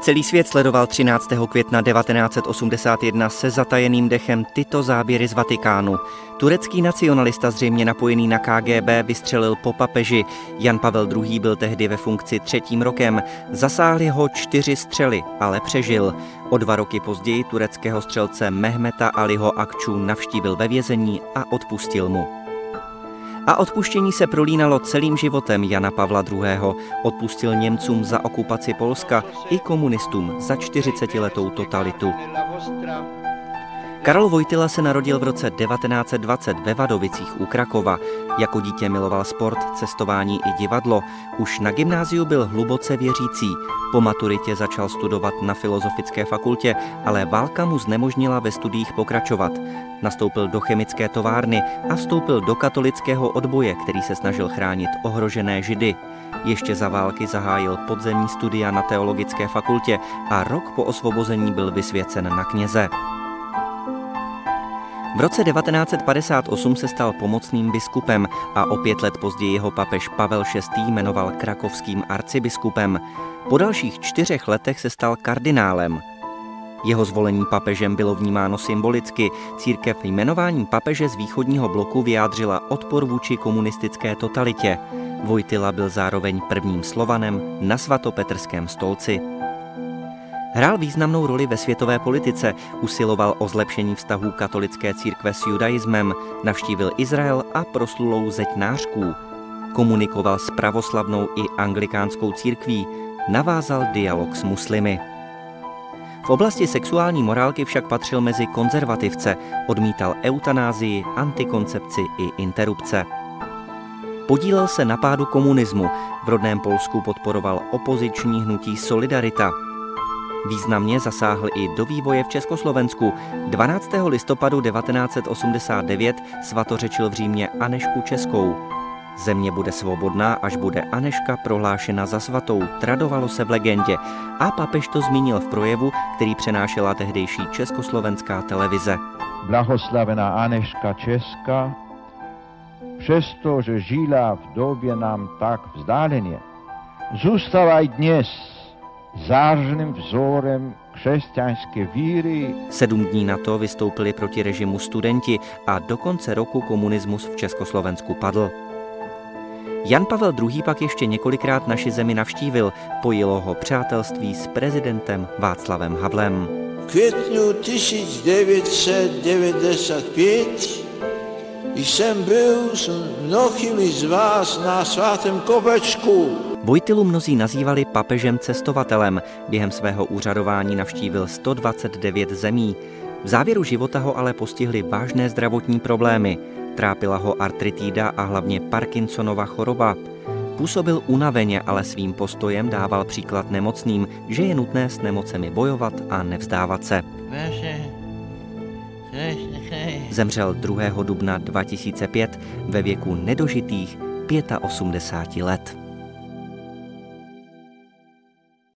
Celý svět sledoval 13. května 1981 se zatajeným dechem tyto záběry z Vatikánu. Turecký nacionalista zřejmě napojený na KGB vystřelil po papeži. Jan Pavel II. byl tehdy ve funkci třetím rokem. Zasáhli ho čtyři střely, ale přežil. O dva roky později tureckého střelce Mehmeta Aliho Akču navštívil ve vězení a odpustil mu. A odpuštění se prolínalo celým životem Jana Pavla II. Odpustil Němcům za okupaci Polska i komunistům za 40-letou totalitu. Karol Vojtila se narodil v roce 1920 ve Vadovicích u Krakova. Jako dítě miloval sport, cestování i divadlo. Už na gymnáziu byl hluboce věřící. Po maturitě začal studovat na Filozofické fakultě, ale válka mu znemožnila ve studiích pokračovat. Nastoupil do chemické továrny a vstoupil do katolického odboje, který se snažil chránit ohrožené židy. Ještě za války zahájil podzemní studia na teologické fakultě a rok po osvobození byl vysvěcen na kněze. V roce 1958 se stal pomocným biskupem a o pět let později jeho papež Pavel VI. jmenoval krakovským arcibiskupem. Po dalších čtyřech letech se stal kardinálem. Jeho zvolení papežem bylo vnímáno symbolicky. Církev jmenováním papeže z východního bloku vyjádřila odpor vůči komunistické totalitě. Vojtila byl zároveň prvním slovanem na svatopetrském stolci. Hrál významnou roli ve světové politice, usiloval o zlepšení vztahů katolické církve s judaismem, navštívil Izrael a proslulou zeď nářků. Komunikoval s pravoslavnou i anglikánskou církví, navázal dialog s muslimy. V oblasti sexuální morálky však patřil mezi konzervativce, odmítal eutanázii, antikoncepci i interrupce. Podílel se na pádu komunismu, v rodném Polsku podporoval opoziční hnutí Solidarita, Významně zasáhl i do vývoje v Československu. 12. listopadu 1989 svatořečil v Římě Anešku Českou. Země bude svobodná, až bude Aneška prohlášena za svatou, tradovalo se v legendě a papež to zmínil v projevu, který přenášela tehdejší československá televize. Blahoslavená Aneška Česká, přestože žila v době nám tak vzdáleně, zůstala i dnes zářným vzorem křesťanské víry. Sedm dní na to vystoupili proti režimu studenti a do konce roku komunismus v Československu padl. Jan Pavel II. pak ještě několikrát naši zemi navštívil, pojilo ho přátelství s prezidentem Václavem Havlem. V květnu 1995 jsem byl s mnohými z vás na svatém kopečku Vojtilu mnozí nazývali papežem cestovatelem. Během svého úřadování navštívil 129 zemí. V závěru života ho ale postihly vážné zdravotní problémy. Trápila ho artritída a hlavně Parkinsonova choroba. Působil unaveně, ale svým postojem dával příklad nemocným, že je nutné s nemocemi bojovat a nevzdávat se. Zemřel 2. dubna 2005 ve věku nedožitých 85 let.